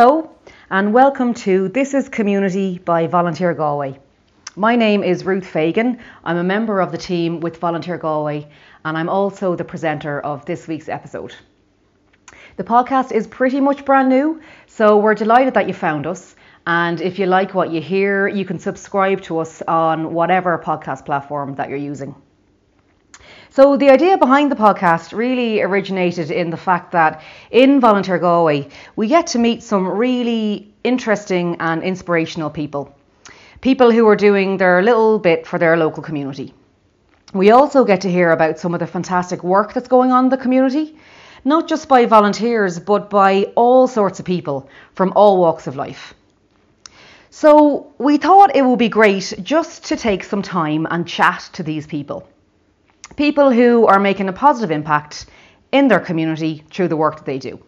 Hello, and welcome to This is Community by Volunteer Galway. My name is Ruth Fagan. I'm a member of the team with Volunteer Galway, and I'm also the presenter of this week's episode. The podcast is pretty much brand new, so we're delighted that you found us. And if you like what you hear, you can subscribe to us on whatever podcast platform that you're using. So, the idea behind the podcast really originated in the fact that in Volunteer Galway, we get to meet some really interesting and inspirational people. People who are doing their little bit for their local community. We also get to hear about some of the fantastic work that's going on in the community, not just by volunteers, but by all sorts of people from all walks of life. So, we thought it would be great just to take some time and chat to these people people who are making a positive impact in their community through the work that they do.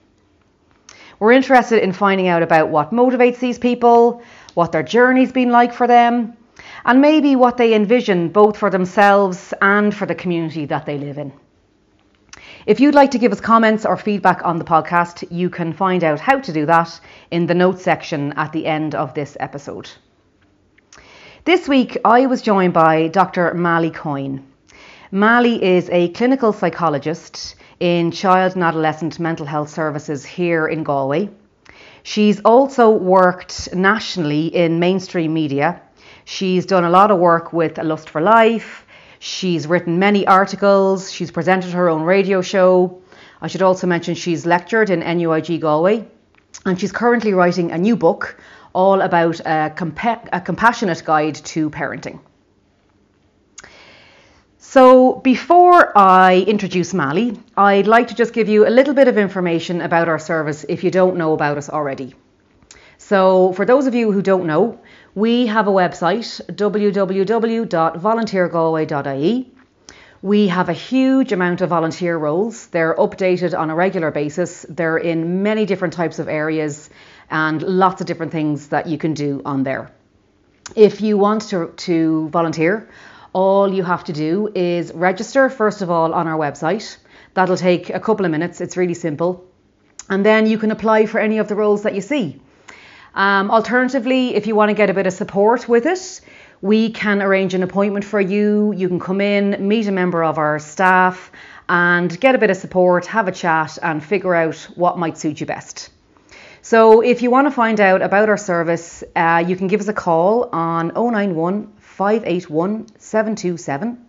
We're interested in finding out about what motivates these people, what their journey's been like for them, and maybe what they envision both for themselves and for the community that they live in. If you'd like to give us comments or feedback on the podcast, you can find out how to do that in the notes section at the end of this episode. This week, I was joined by Dr. Malie Coyne. Malie is a clinical psychologist in child and adolescent mental health services here in Galway. She's also worked nationally in mainstream media. She's done a lot of work with A Lust for Life. She's written many articles. She's presented her own radio show. I should also mention she's lectured in NUIG Galway. And she's currently writing a new book all about a, a compassionate guide to parenting. So, before I introduce Malie, I'd like to just give you a little bit of information about our service if you don't know about us already. So, for those of you who don't know, we have a website www.volunteergalway.ie. We have a huge amount of volunteer roles. They're updated on a regular basis. They're in many different types of areas and lots of different things that you can do on there. If you want to, to volunteer, all you have to do is register, first of all, on our website. That'll take a couple of minutes, it's really simple. And then you can apply for any of the roles that you see. Um, alternatively, if you want to get a bit of support with it, we can arrange an appointment for you. You can come in, meet a member of our staff, and get a bit of support, have a chat, and figure out what might suit you best. So, if you want to find out about our service, uh, you can give us a call on 091 581 727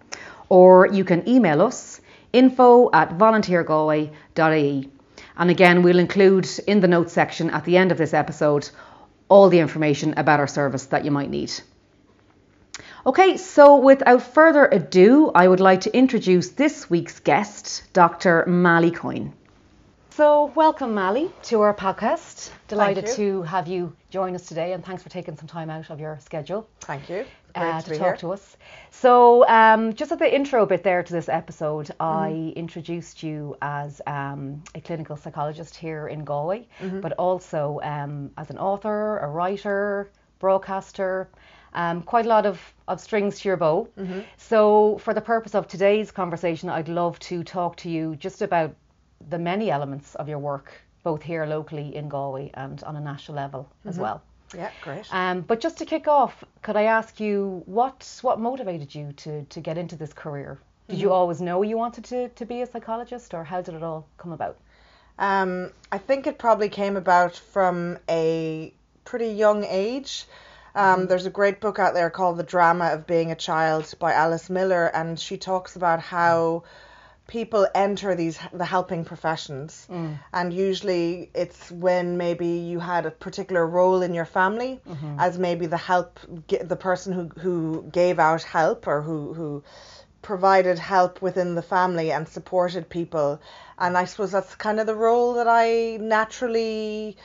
or you can email us info at volunteergalway.ie. And again, we'll include in the notes section at the end of this episode all the information about our service that you might need. Okay, so without further ado, I would like to introduce this week's guest, Dr. Malie Coyne. So, welcome, Malie, to our podcast. Delighted to have you join us today, and thanks for taking some time out of your schedule. Thank you. Uh, to, to talk here. to us. So, um, just at the intro bit there to this episode, Mm-hmm. I introduced you as um, a clinical psychologist here in Galway, Mm-hmm. but also um, as an author, a writer, broadcaster. Um, quite a lot of, of strings to your bow. Mm-hmm. So, for the purpose of today's conversation, I'd love to talk to you just about the many elements of your work, both here locally in Galway and on a national level as Mm-hmm. well. Yeah, great. Um, but just to kick off, could I ask you what what motivated you to, to get into this career? Did Mm-hmm. you always know you wanted to, to be a psychologist, or how did it all come about? Um, I think it probably came about from a pretty young age. Um, There's a great book out there called The Drama of Being a Child by Alice Miller, and she talks about how people enter these the helping professions, mm. and usually it's when maybe you had a particular role in your family mm-hmm. as maybe the help the person who who gave out help or who who provided help within the family and supported people. And I suppose that's kind of the role that I naturally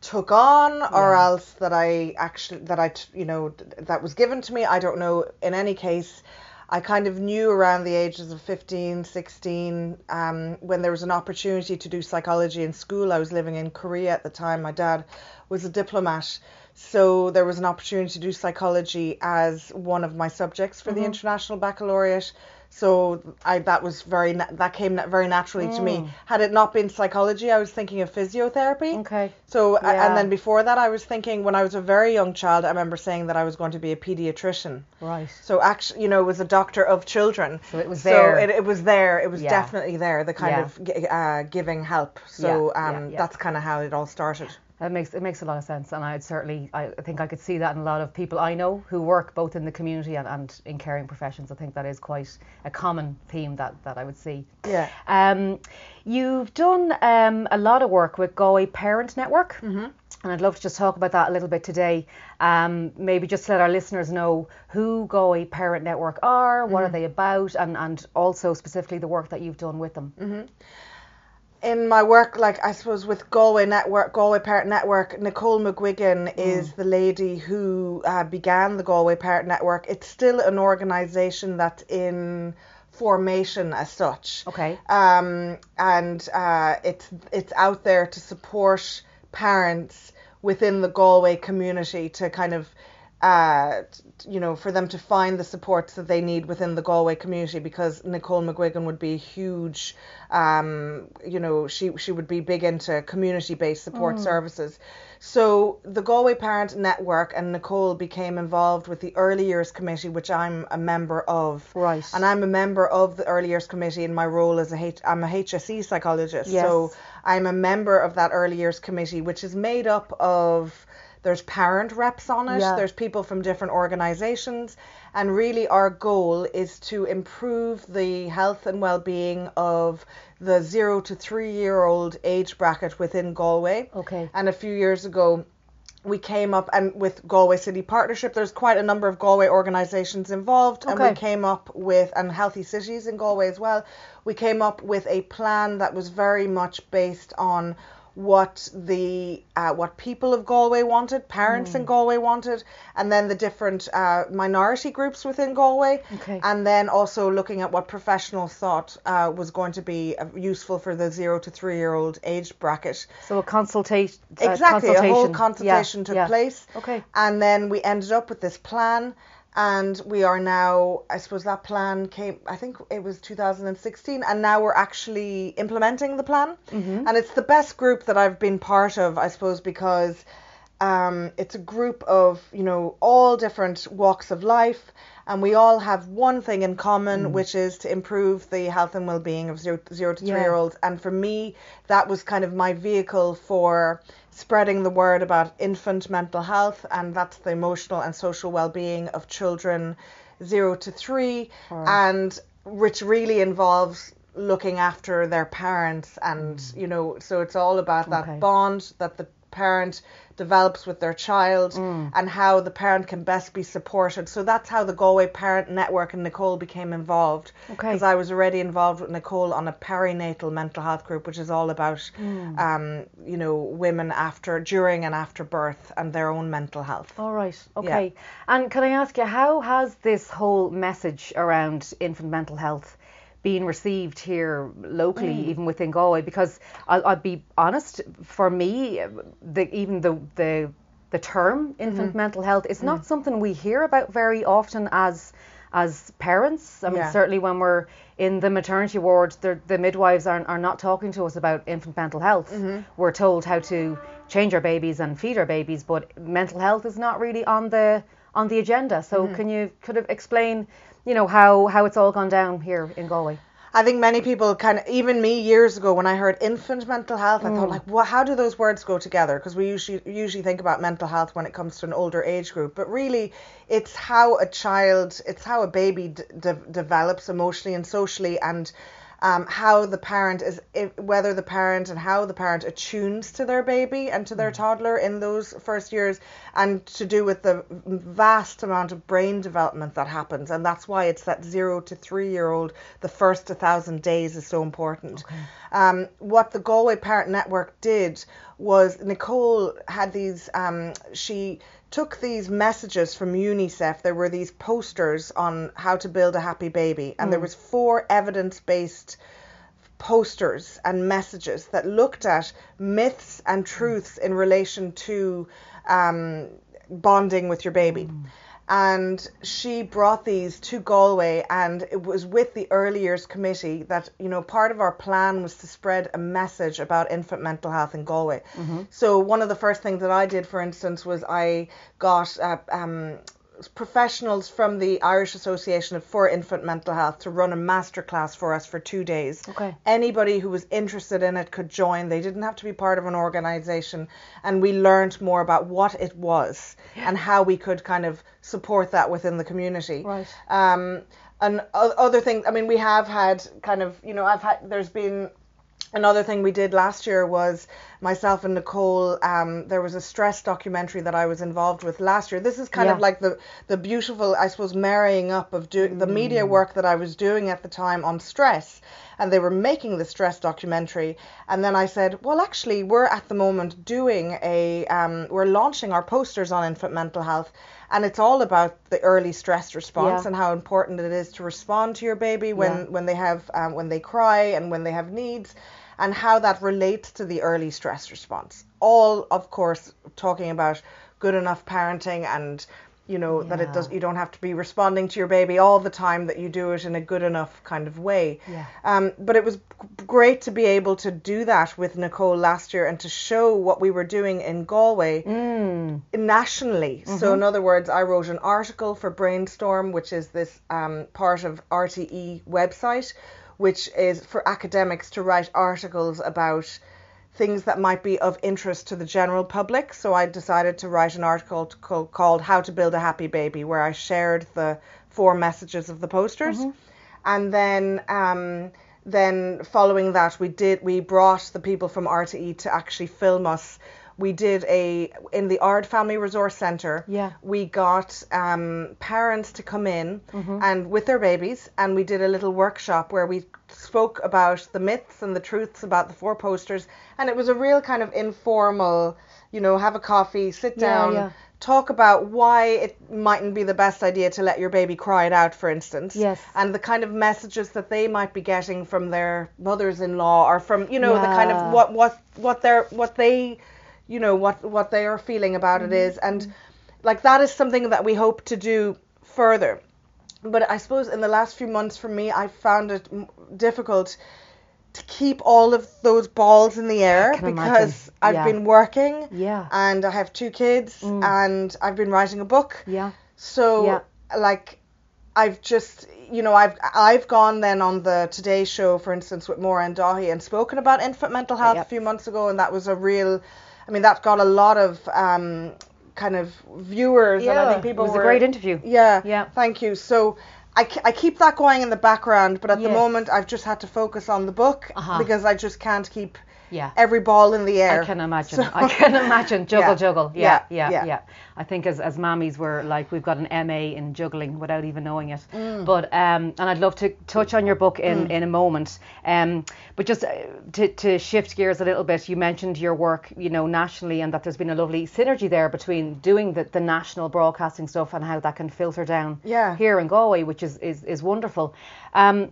took on or Yeah. else that I actually that I you know that was given to me. I don't know. In any case I kind of knew around the ages of 15 16 um, when there was an opportunity to do psychology in school. I was living in Korea at the time. My dad was a diplomat. So there was an opportunity to do psychology as one of my subjects for the International Baccalaureate. So I that was very that came very naturally to me. Had it not been psychology, I was thinking of physiotherapy. Okay. So Yeah. and then before that, I was thinking when I was a very young child, I remember saying that I was going to be a pediatrician. Right. So actually, you know, it was a doctor of children. So it was So there. it, it was there. It was Yeah. definitely there. The kind Yeah. of uh, giving help. So um, that's kind of how it all started. That makes it makes a lot of sense, and I'd certainly I I think I could see that in a lot of people I know who work both in the community and, and in caring professions. I think that is quite a common theme that, that I would see. Yeah. Um, you've done um, a lot of work with Galway Parent Network, mm-hmm. and I'd love to just talk about that a little bit today. Um, maybe just let our listeners know who Galway Parent Network are, what are they about, and, and also specifically the work that you've done with them. In my work, like I suppose with Galway Network, Galway Parent Network, Nicole McGuigan Mm. is the lady who uh, began the Galway Parent Network. It's still an organisation that's in formation as such. Okay. Um, and uh, it's it's out there to support parents within the Galway community to kind of uh, you know, for them to find the supports that they need within the Galway community because Nicole McGuigan would be huge, um, you know, she, she would be big into community based support services. So the Galway Parent Network and Nicole became involved with the Early Years Committee, which I'm a member of. Right. And I'm a member of the Early Years Committee in my role as a H- I'm a HSE psychologist. Yes. So I'm a member of that Early Years Committee, which is made up of there's parent reps on it, Yeah. there's people from different organizations, and really our goal is to improve the health and well-being of the 0 to 3 year old age bracket within Galway. Okay. And a few years ago we came up and with Galway City Partnership, there's quite a number of Galway organisations involved, and we came up with and Healthy Cities in Galway as well. We came up with a plan that was very much based on what the uh, what people of Galway wanted, parents Hmm. in Galway wanted, and then the different uh, minority groups within Galway, Okay. and then also looking at what professionals thought uh, was going to be uh, useful for the zero to three year old age bracket. So a consultation. Exactly, a whole consultation. consultation Yeah, took yeah. place. Okay. And then we ended up with this plan, and we are now, I suppose that plan came, I think it was 2016, and now we're actually implementing the plan. Mm-hmm. And it's the best group that I've been part of, I suppose, because um, it's a group of, you know, all different walks of life. And we all have one thing in common, Mm. which is to improve the health and well-being of zero, zero to three Yeah. year olds. And for me, that was kind of my vehicle for spreading the word about infant mental health, and that's the emotional and social well-being of children zero to three, and which really involves looking after their parents, and you know, so it's all about that Mm. Okay. bond that the parent develops with their child Mm. and how the parent can best be supported. So that's how the Galway Parent Network and Nicole became involved. Okay. Because I was already involved with Nicole on a perinatal mental health group, which is all about, Mm. um, you know, women after, during and after birth and their own mental health. All right. Okay. And can I ask you, how has this whole message around infant mental health been received here locally, Mm. even within Galway? Because I'll, I'll be honest, for me, the, even the the the term infant Mm-hmm. mental health is Mm. not something we hear about very often as as parents. I mean, Yeah. certainly when we're in the maternity ward, the, the midwives are, are not talking to us about infant mental health. Mm-hmm. We're told how to change our babies and feed our babies, but mental health is not really on the on the agenda. So Mm-hmm. can you could of explain, you know, how how it's all gone down here in Galway? I think many people kind of, even me years ago, when I heard infant mental health, I Mm. thought like, well, how do those words go together? Because we usually usually think about mental health when it comes to an older age group, but really, it's how a child, it's how a baby d- de- develops emotionally and socially, and um, how the parent is, if, whether the parent and how the parent attunes to their baby and to their toddler in those first years, and to do with the vast amount of brain development that happens, and that's why it's that zero to three year old, the first 1,000 days is so important. Um, what the Galway Parent Network did was Nicole had these, um, she took these messages from UNICEF. There were these posters on how to build a happy baby, and there was four evidence based posters and messages that looked at myths and truths in relation to um, bonding with your baby. And she brought these to Galway, and it was with the early years committee that you know part of our plan was to spread a message about infant mental health in Galway. So one of the first things that I did, for instance, was I got uh, um, professionals from the Irish Association for Infant Mental Health to run a masterclass for us for two days. Okay. Anybody who was interested in it could join. They didn't have to be part of an organization, and we learned more about what it was and how we could kind of support that within the community. Right. Um, and other things. I mean, we have had kind of, you know, I've had. There's been another thing we did last year was myself and Nicole. Um, there was a stress documentary that I was involved with last year. This is kind of like the the beautiful, I suppose, marrying up of doing the media work that I was doing at the time on stress, and they were making the stress documentary. And then I said, well, actually, we're at the moment doing a, um, we're launching our posters on infant mental health. And it's all about the early stress response Yeah. and how important it is to respond to your baby when, Yeah. when they have um, when they cry and when they have needs and how that relates to the early stress response all of course talking about good enough parenting and you know that it does you don't have to be responding to your baby all the time that you do it in a good enough kind of way Yeah. um, but it was great to be able to do that with Nicole last year and to show what we were doing in Galway Mm. nationally. So, in other words, I wrote an article for Brainstorm, which is this um, part of RTE website, which is for academics to write articles about things that might be of interest to the general public. So, I decided to write an article co- called How to Build a Happy Baby, where I shared the four messages of the posters. And then. Um, then following that we did we brought the people from RTE to actually film us we did a in the Ard Family Resource Centre. Yeah. We got um, parents to come in and with their babies, and we did a little workshop where we spoke about the myths and the truths about the four posters, and it was a real kind of informal, you know, have a coffee, sit down. yeah. Talk about why it mightn't be the best idea to let your baby cry it out, for instance Yes. and the kind of messages that they might be getting from their mothers-in-law or from you know the kind of what what what they're what they you know what what they are feeling about it is mm-hmm. and like that is something that we hope to do further but I suppose in the last few months for me I found it difficult to keep all of those balls in the air can imagine. because I've Yeah. been working Yeah. and I have two kids mm. and I've been writing a book Yeah. so Yeah. like I've just you know I've I've gone then on the Today Show for instance with Maura and Dáithí and spoken about infant mental health Yep. a few months ago and that was a real I mean that got a lot of um kind of viewers and I think people it was were a great interview. yeah Yeah. thank you so I, I keep that going in the background but at the moment I've just had to focus on the book Uh-huh. because I just can't keep Yeah. every ball in the air I can imagine. So- I can imagine. Juggle, Yeah. juggle. Yeah, yeah, Yeah, yeah. I think as as mammies we're like we've got an MA in juggling without even knowing it. Mm. But um, and I'd love to touch on your book in in a moment. Um, but just uh, to to shift gears a little bit, you mentioned your work, you know, nationally, and that there's been a lovely synergy there between doing the, the national broadcasting stuff and how that can filter down Yeah. here in Galway, which is is is wonderful. Um,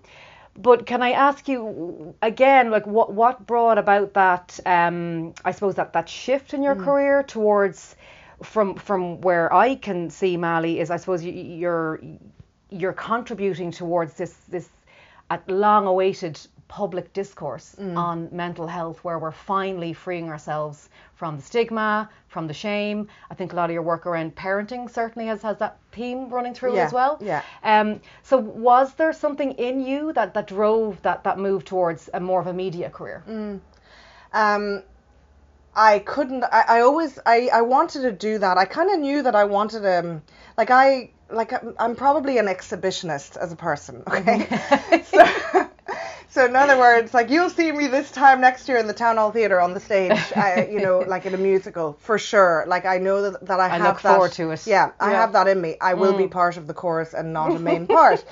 but can I ask you again, like what what brought about that? Um, I suppose that that shift in your career towards from from where I can see Malie is I suppose you, you're you're contributing towards this this long awaited public discourse on mental health where we're finally freeing ourselves from the stigma from the shame i think a lot of your work around parenting certainly has has that theme running through Yeah, as well yeah. um, so was there something in you that, that drove that, that move towards a more of a media career? um I couldn't I, I always I, I wanted to do that. I kind of knew that I wanted um like I like I'm, I'm probably an exhibitionist as a person, okay? so so in other words, like you'll see me this time next year in the Town Hall Theatre on the stage, I, you know, like in a musical for sure. Like I know that, that I, I have look that, forward to it. Yeah, I Yeah. have that in me. I will be part of the chorus and not a main part.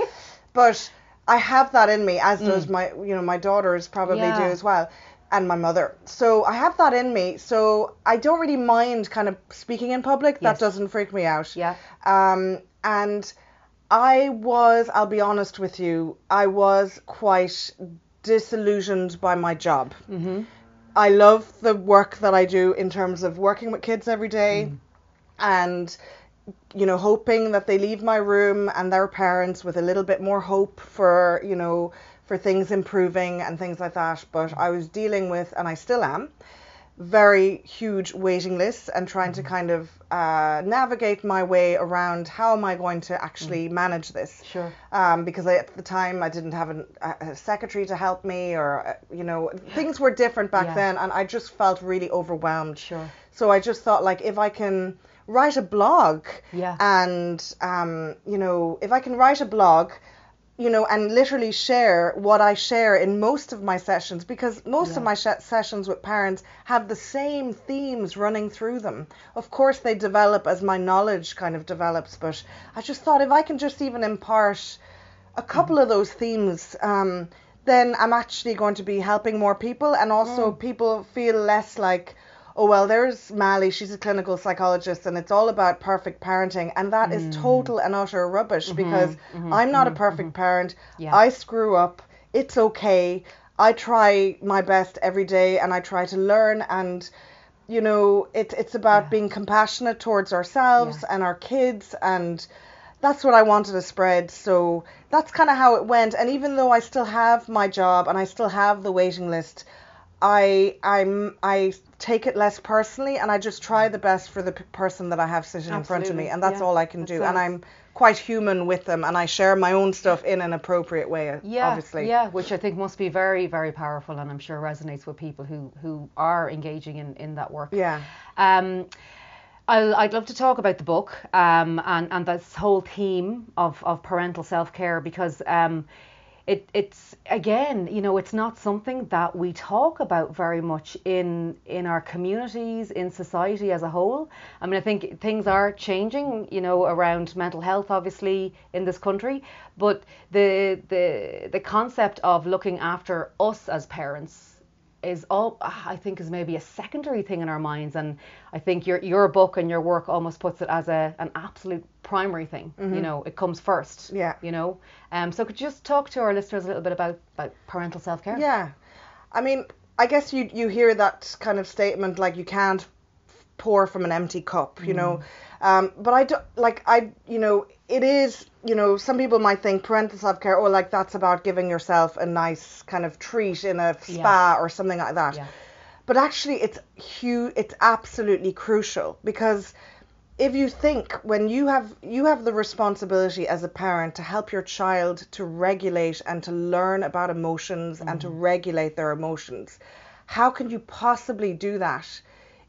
But I have that in me, as does my you know, my daughters probably Yeah. do as well. And my mother. So I have that in me. So I don't really mind kind of speaking in public. Yes. That doesn't freak me out. Yeah. Um, and I was, I'll be honest with you, I was quite disillusioned by my job. Mm-hmm. I love the work that I do in terms of working with kids every day. and you know hoping that they leave my room and their parents with a little bit more hope for you know for things improving and things like that but i was dealing with and i still am very huge waiting lists and trying to kind of uh, navigate my way around how am I going to actually manage this. Sure. Um, because I, at the time I didn't have an, a secretary to help me, or uh, you know things were different back Yeah. then, and I just felt really overwhelmed. Sure. So I just thought like if I can write a blog Yeah. and um, you know if I can write a blog you know and literally share what I share in most of my sessions because most Yeah. of my sh- sessions with parents have the same themes running through them. Of course they develop as my knowledge kind of develops but I just thought if I can just even impart a couple of those themes um, then I'm actually going to be helping more people and also people feel less like oh well there's Malie. She's a clinical psychologist and it's all about perfect parenting. And that is mm. total and utter rubbish mm-hmm. because mm-hmm. I'm not a mm-hmm. perfect parent. Yeah. I screw up. It's okay. I try my best every day and I try to learn. And you know it, it's about being compassionate towards ourselves Yeah. and our kids and that's what I wanted to spread. So that's kind of how it went. And even though I still have my job and I still have the waiting list, I I'm I take it less personally and I just try the best for the p- person that I have sitting in front of me, and that's yeah. all I can That do. And I'm quite human with them, and I share my own stuff in an appropriate way. Yeah, obviously. yeah, which I think must be very, very powerful, and I'm sure resonates with people who who are engaging in in that work. Yeah. Um, I'll, I'd love to talk about the book um, and and this whole theme of of parental self care because um, it it's again you know it's not something that we talk about very much in in our communities in society as a whole. I mean I think things are changing you know around mental health obviously in this country, but the the the concept of looking after us as parents is all I think is maybe a secondary thing in our minds, and I think your your book and your work almost puts it as a an absolute primary thing. You know, it comes first. Mm-hmm. Yeah. You know, um. So could you just talk to our listeners a little bit about about parental self care? Yeah. I mean, I guess you you hear that kind of statement like you can't pour from an empty cup, you know. Um, but I don't like I you know it is you know some people might think parental self care oh like that's about giving yourself a nice kind of treat in a spa or something like that. Yeah. But actually, it's huge. It's absolutely crucial because if you think when you have you have the responsibility as a parent to help your child to regulate and to learn about emotions and to regulate their emotions, how can you possibly do that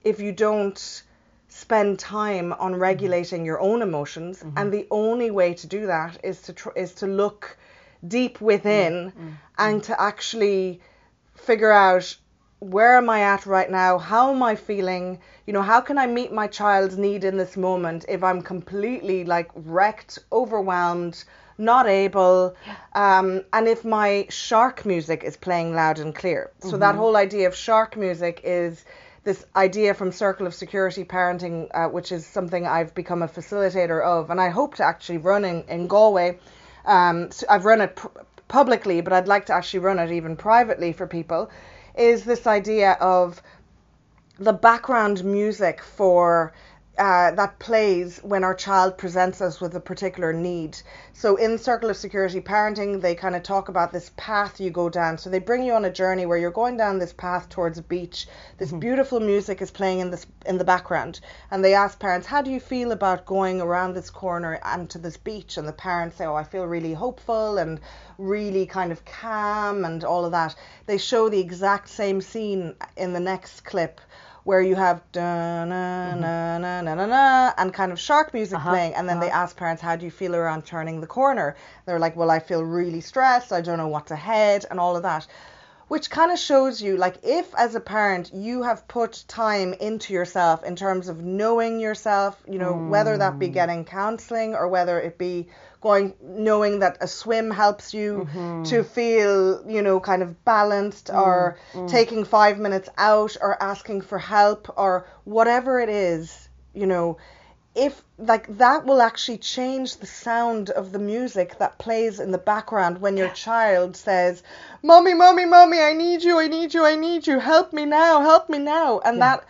if you don't spend time on mm-hmm. regulating your own emotions? And mm-hmm. the only way to do that is to tr- is to look deep within mm-hmm. and to actually figure out where am I at right now? How am I feeling? You know, how can I meet my child's need in this moment if I'm completely like wrecked, overwhelmed, not able, um, and if my shark music is playing loud and clear. So that whole idea of shark music is this idea from Circle of Security Parenting, uh, which is something I've become a facilitator of, and I hope to actually run in, in Galway. Um, so I've run it pr- publicly, but I'd like to actually run it even privately for people. Is this idea of the background music for uh, that plays when our child presents us with a particular need. So in Circle of Security Parenting, they kind of talk about this path you go down. So they bring you on a journey where you're going down this path towards a beach. This beautiful music is playing in this in the background, and they ask parents, "How do you feel about going around this corner and to this beach?" And the parents say, "Oh, I feel really hopeful and really kind of calm and all of that." They show the exact same scene in the next clip where you have da na mm-hmm. na na na na na and kind of shark music Uh-huh, playing, and then they uh-huh. ask parents, "How do you feel around turning the corner?" They're like, "Well, I feel really stressed. I don't know what's ahead, and all of that." Which kind of shows you, like, if as a parent you have put time into yourself in terms of knowing yourself, you know, whether that be mm. getting counseling or whether it be going, knowing that a swim helps you mm-hmm. to feel, you know, kind of balanced mm, or mm. taking five minutes out or asking for help or whatever it is, you know, if like that will actually change the sound of the music that plays in the background when your child says, "Mommy, mommy, mommy, I need you, I need you, I need you. Help me now, help me now." And that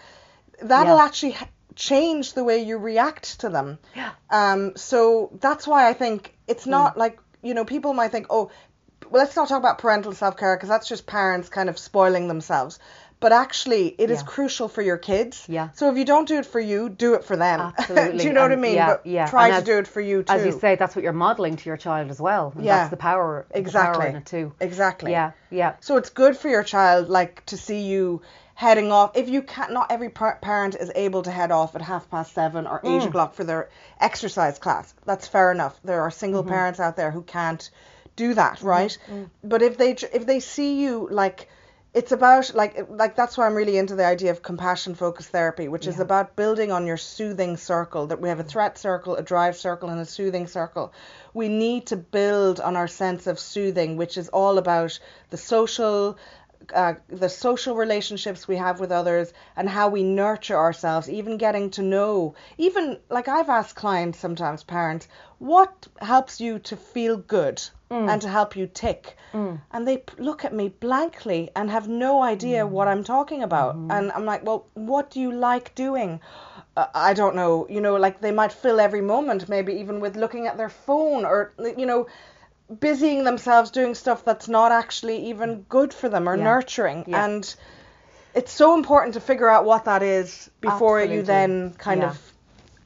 that'll Yeah. actually change the way you react to them. Yeah. Um, so that's why I think it's not like, you know, people might think, oh, well, let's not talk about parental self care because that's just parents kind of spoiling themselves. But actually, it is Yeah. crucial for your kids. Yeah. So if you don't do it for you, do it for them. Absolutely. do you know what I mean? yeah, but yeah. try And to as- do it for you too. As you say, that's what you're modelling to your child as well. And Yeah. That's the power. Exactly. the power in it too. Exactly. Yeah. Yeah. So it's good for your child, like to see you heading off. If you can't, not every parent is able to head off at half past seven or Mm. eight o'clock for their exercise class. That's fair enough. There are single Mm-hmm. parents out there who can't do that, right? But if they if they see you like. It's about like like that's why I'm really into the idea of compassion focused therapy, which is about building on your soothing circle. That we have a threat circle, a drive circle, and a soothing circle. We need to build on our sense of soothing, which is all about the social uh, the social relationships we have with others and how we nurture ourselves, even getting to know, even like I've asked clients sometimes, parents, what helps you to feel good and to help you tick? And they look at me blankly and have no idea what I'm talking about. And I'm like, well, what do you like doing? Uh, I don't know, you know, like they might fill every moment, maybe even with looking at their phone or, you know, busying themselves doing stuff that's not actually even good for them or Yeah. nurturing. Yeah. And it's so important to figure out what that is before you then kind Yeah. of,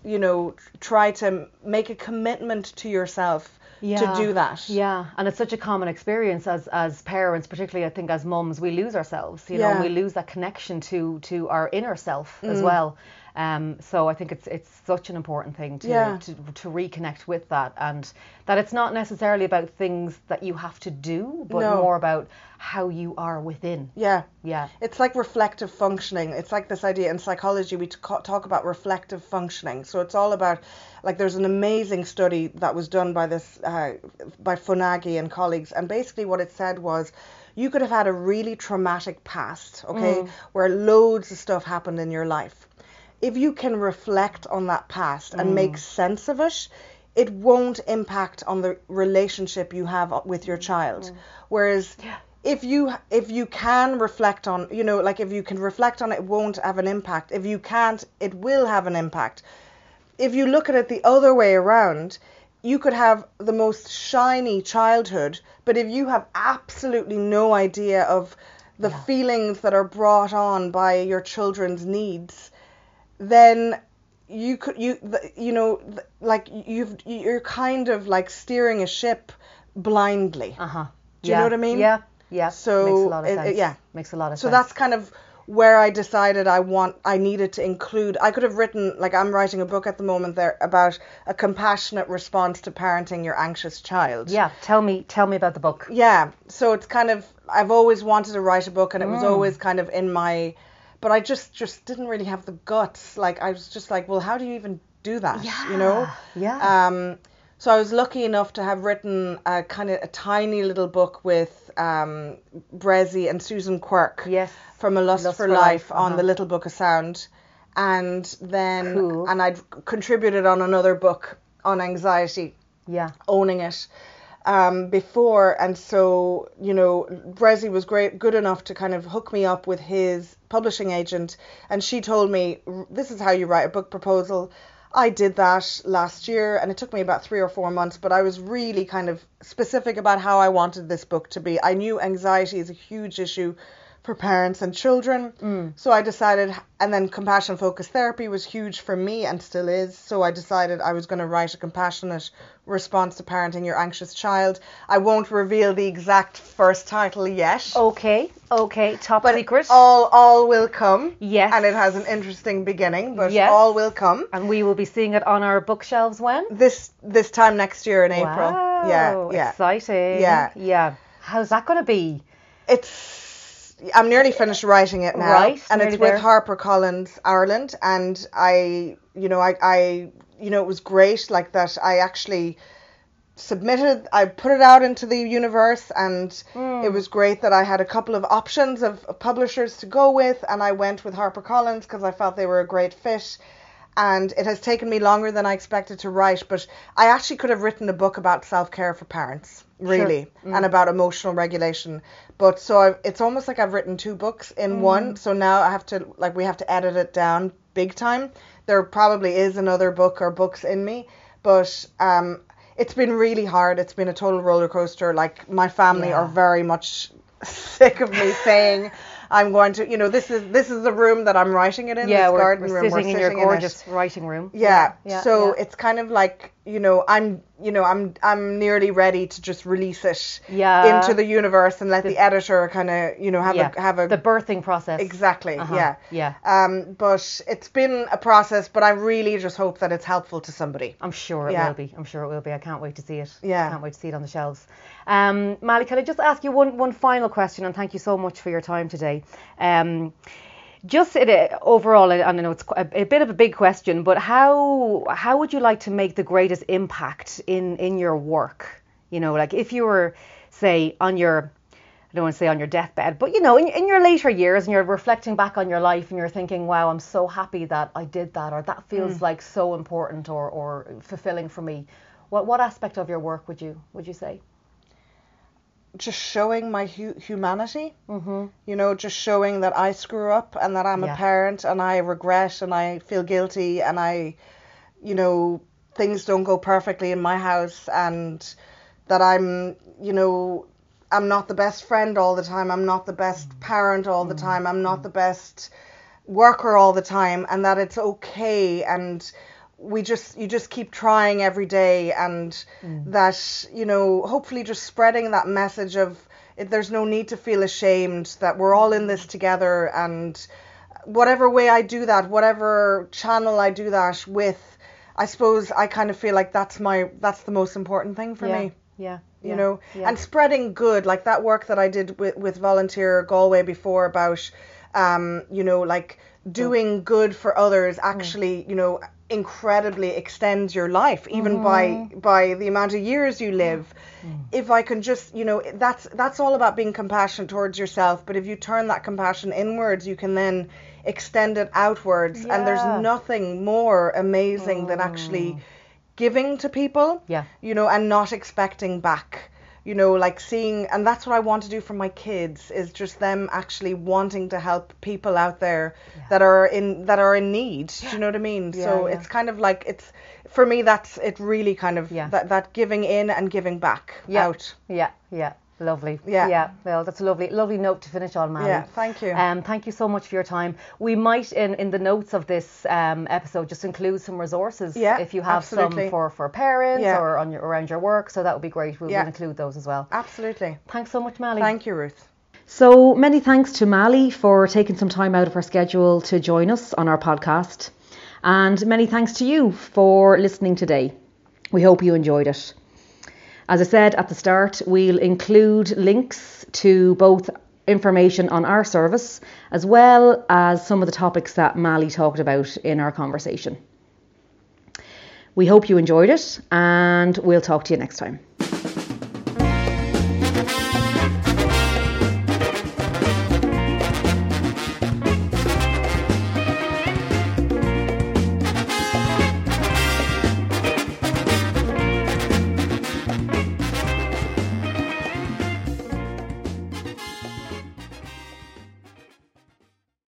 you know, try to make a commitment to yourself to do that. Yeah, and it's such a common experience as as parents, particularly I think as mums, we lose ourselves. You know, we lose that connection to to our inner self as Mm. well. Um, so I think it's it's such an important thing to, Yeah. to to reconnect with that, and that it's not necessarily about things that you have to do, but No. more about how you are within. Yeah. Yeah. It's like reflective functioning. It's like this idea in psychology we talk about reflective functioning. So it's all about like there's an amazing study that was done by this uh, by Fonagy and colleagues, and basically what it said was you could have had a really traumatic past, okay, where loads of stuff happened in your life. If you can reflect on that past and mm. make sense of it, it won't impact on the relationship you have with your child. Mm. Whereas if you if you can reflect on you know like if you can reflect on it, it won't have an impact. If you can't it will have an impact. If you look at it the other way around you could have the most shiny childhood but if you have absolutely no idea of the Yeah. feelings that are brought on by your children's needs then you could you you know like you've you're kind of like steering a ship blindly Uh huh. Do you know what I mean? Yeah. Yeah. So, makes a lot of it- it- sense. yeah. Makes a lot of So sense. So that's kind of where I decided I want I needed to include I could have written like I'm writing a book at the moment there about a compassionate response to parenting your anxious child. yeah. Tell me tell me about the book. Yeah. So it's kind of I've always wanted to write a book and it was Mm. always kind of in my but I just just didn't really have the guts. Like I was just like, well, how do you even do that? You know? Yeah. Um, so I was lucky enough to have written a kind of a tiny little book with um, Bressie and Susan Quirk yes. from A Lust, Lust for, for Life, Life, on uh-huh. the Little Book of Sound, and then Cool. and I'd contributed on another book on anxiety, Yeah. owning it. Um, before and so you know Bressie was great good enough to kind of hook me up with his publishing agent and she told me this is how you write a book proposal I did that last year and it took me about three or four months, but I was really kind of specific about how I wanted this book to be. I knew anxiety is a huge issue for parents and children. Mm. So I decided, and then compassion focused therapy was huge for me and still is. So I decided I was going to write a compassionate response to parenting your anxious child. I won't reveal the exact first title yet. Okay. Okay. Top But secret. all all will come. Yes. And it has an interesting beginning, but Yes. all will come. and we will be seeing it on our bookshelves when? This this time next year in April. Wow, Yeah, yeah. Exciting. Yeah. Yeah. How's that going to be? It's I'm nearly finished writing it now, Right, and it's with there. HarperCollins Ireland, and I, you know, I, I, you know, it was great like that. I actually submitted, I put it out into the universe, and Hmm. it was great that I had a couple of options of, of publishers to go with, and I went with HarperCollins because I felt they were a great fit. And it has taken me longer than I expected to write, but I actually could have written a book about self care for parents, really, and about emotional regulation. But so I've, it's almost like I've written two books in one. So now I have to like we have to edit it down big time there probably is another book or books in me, but um, it's been really hard. It's been a total roller coaster. Like my family Yeah. are very much sick of me saying I'm going to, you know, this is this is the room that I'm writing it in. yeah, this we're, garden we're room. sitting in your gorgeous writing room. Yeah. yeah, so yeah. it's kind of like you know I'm you know I'm I'm nearly ready to just release it Yeah. into the universe and let the, editor kind of you know have yeah. a have a the birthing process. exactly Uh-huh, yeah yeah. um but it's been a process but I really just hope that it's helpful to somebody. I'm sure it Yeah. will be. I'm sure it will be. I can't wait to see it. Yeah. I can't wait to see it on the shelves. Um, Malie, can I just ask you one, one final question? And thank you so much for your time today. Um, just it, uh, overall, I I know it's a, a bit of a big question, but how how would you like to make the greatest impact in in your work? You know, like if you were, say, on your I don't want to say on your deathbed, but you know, in, in your later years and you're reflecting back on your life and you're thinking, wow, I'm so happy that I did that, or that feels like so important or, or fulfilling for me. What what aspect of your work would you would you say? Just showing my hu- humanity. Mm-hmm. you know, just showing that I screw up and that I'm Yeah. a parent and I regret and I feel guilty and I, you know, things don't go perfectly in my house and that I'm, you know, I'm not the best friend all the time. I'm not the best mm. parent all the mm. time. I'm not mm. the best worker all the time and that it's okay and we just you just keep trying every day and that you know hopefully just spreading that message of it, there's no need to feel ashamed that we're all in this together and whatever way I do that whatever channel I do that with I suppose I kind of feel like that's my that's the most important thing for yeah. me Yeah. you yeah, know yeah. and spreading good like that work that i did with, with volunteer galway before about um you know like doing good for others Mm. actually you know incredibly extends your life even Mm-hmm. by by the amount of years you live Mm. if i can just you know that's that's all about being compassionate towards yourself but if you turn that compassion inwards you can then extend it outwards and there's nothing more amazing than actually giving to people Yeah. you know, and not expecting back. You know, like seeing, and that's what I want to do for my kids is just them actually wanting to help people out there that are in that are in need. Do you know what I mean? so Yeah, yeah. it's kind of like it's for me. That's it. Really, kind of Yeah. that that giving in and giving back Yeah. out. Yeah. Yeah. Lovely. Yeah. Yeah. Well, that's a lovely, lovely note to finish on, Malie. Yeah, thank you. Um, thank you so much for your time. We might, in, in the notes of this um, episode, just include some resources Yeah, if you have absolutely. some for, for parents Yeah. or on your, around your work. So that would be great. We'll, Yeah. we'll include those as well. Absolutely. Thanks so much, Malie. Thank you, Ruth. So many thanks to Malie for taking some time out of her schedule to join us on our podcast. And many thanks to you for listening today. We hope you enjoyed it. As I said at the start, we'll include links to both information on our service as well as some of the topics that Malie talked about in our conversation. We hope you enjoyed it and we'll talk to you next time.